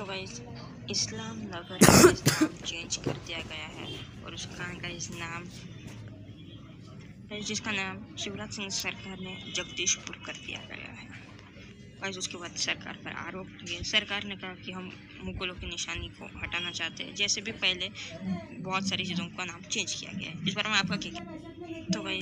तो गाइस इस्लाम नगर नाम चेंज कर दिया गया है और उसका का इस नाम जिसका नाम शिवराज सिंह सरकार ने जगदीशपुर कर दिया गया है। गाइस उसके बाद सरकार पर आरोप लगे सरकार ने कहा कि हम मुगलों की निशानी को हटाना चाहते हैं। जैसे भी पहले बहुत सारी चीज़ों का नाम चेंज किया गया है। इस बारे में आपका क्या तो भाई